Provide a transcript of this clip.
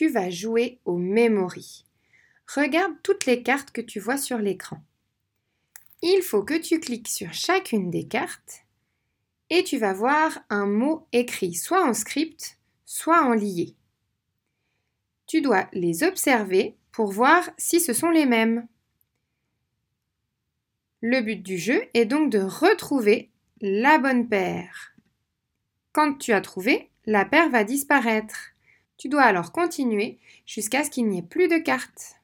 tu vas jouer au memory. Regarde toutes les cartes que tu vois sur l'écran. Il faut que tu cliques sur chacune des cartes et tu vas voir un mot écrit soit en script, soit en lié. Tu dois les observer pour voir si ce sont les mêmes. Le but du jeu est donc de retrouver la bonne paire. Quand tu as trouvé, la paire va disparaître. Tu dois alors continuer jusqu'à ce qu'il n'y ait plus de cartes.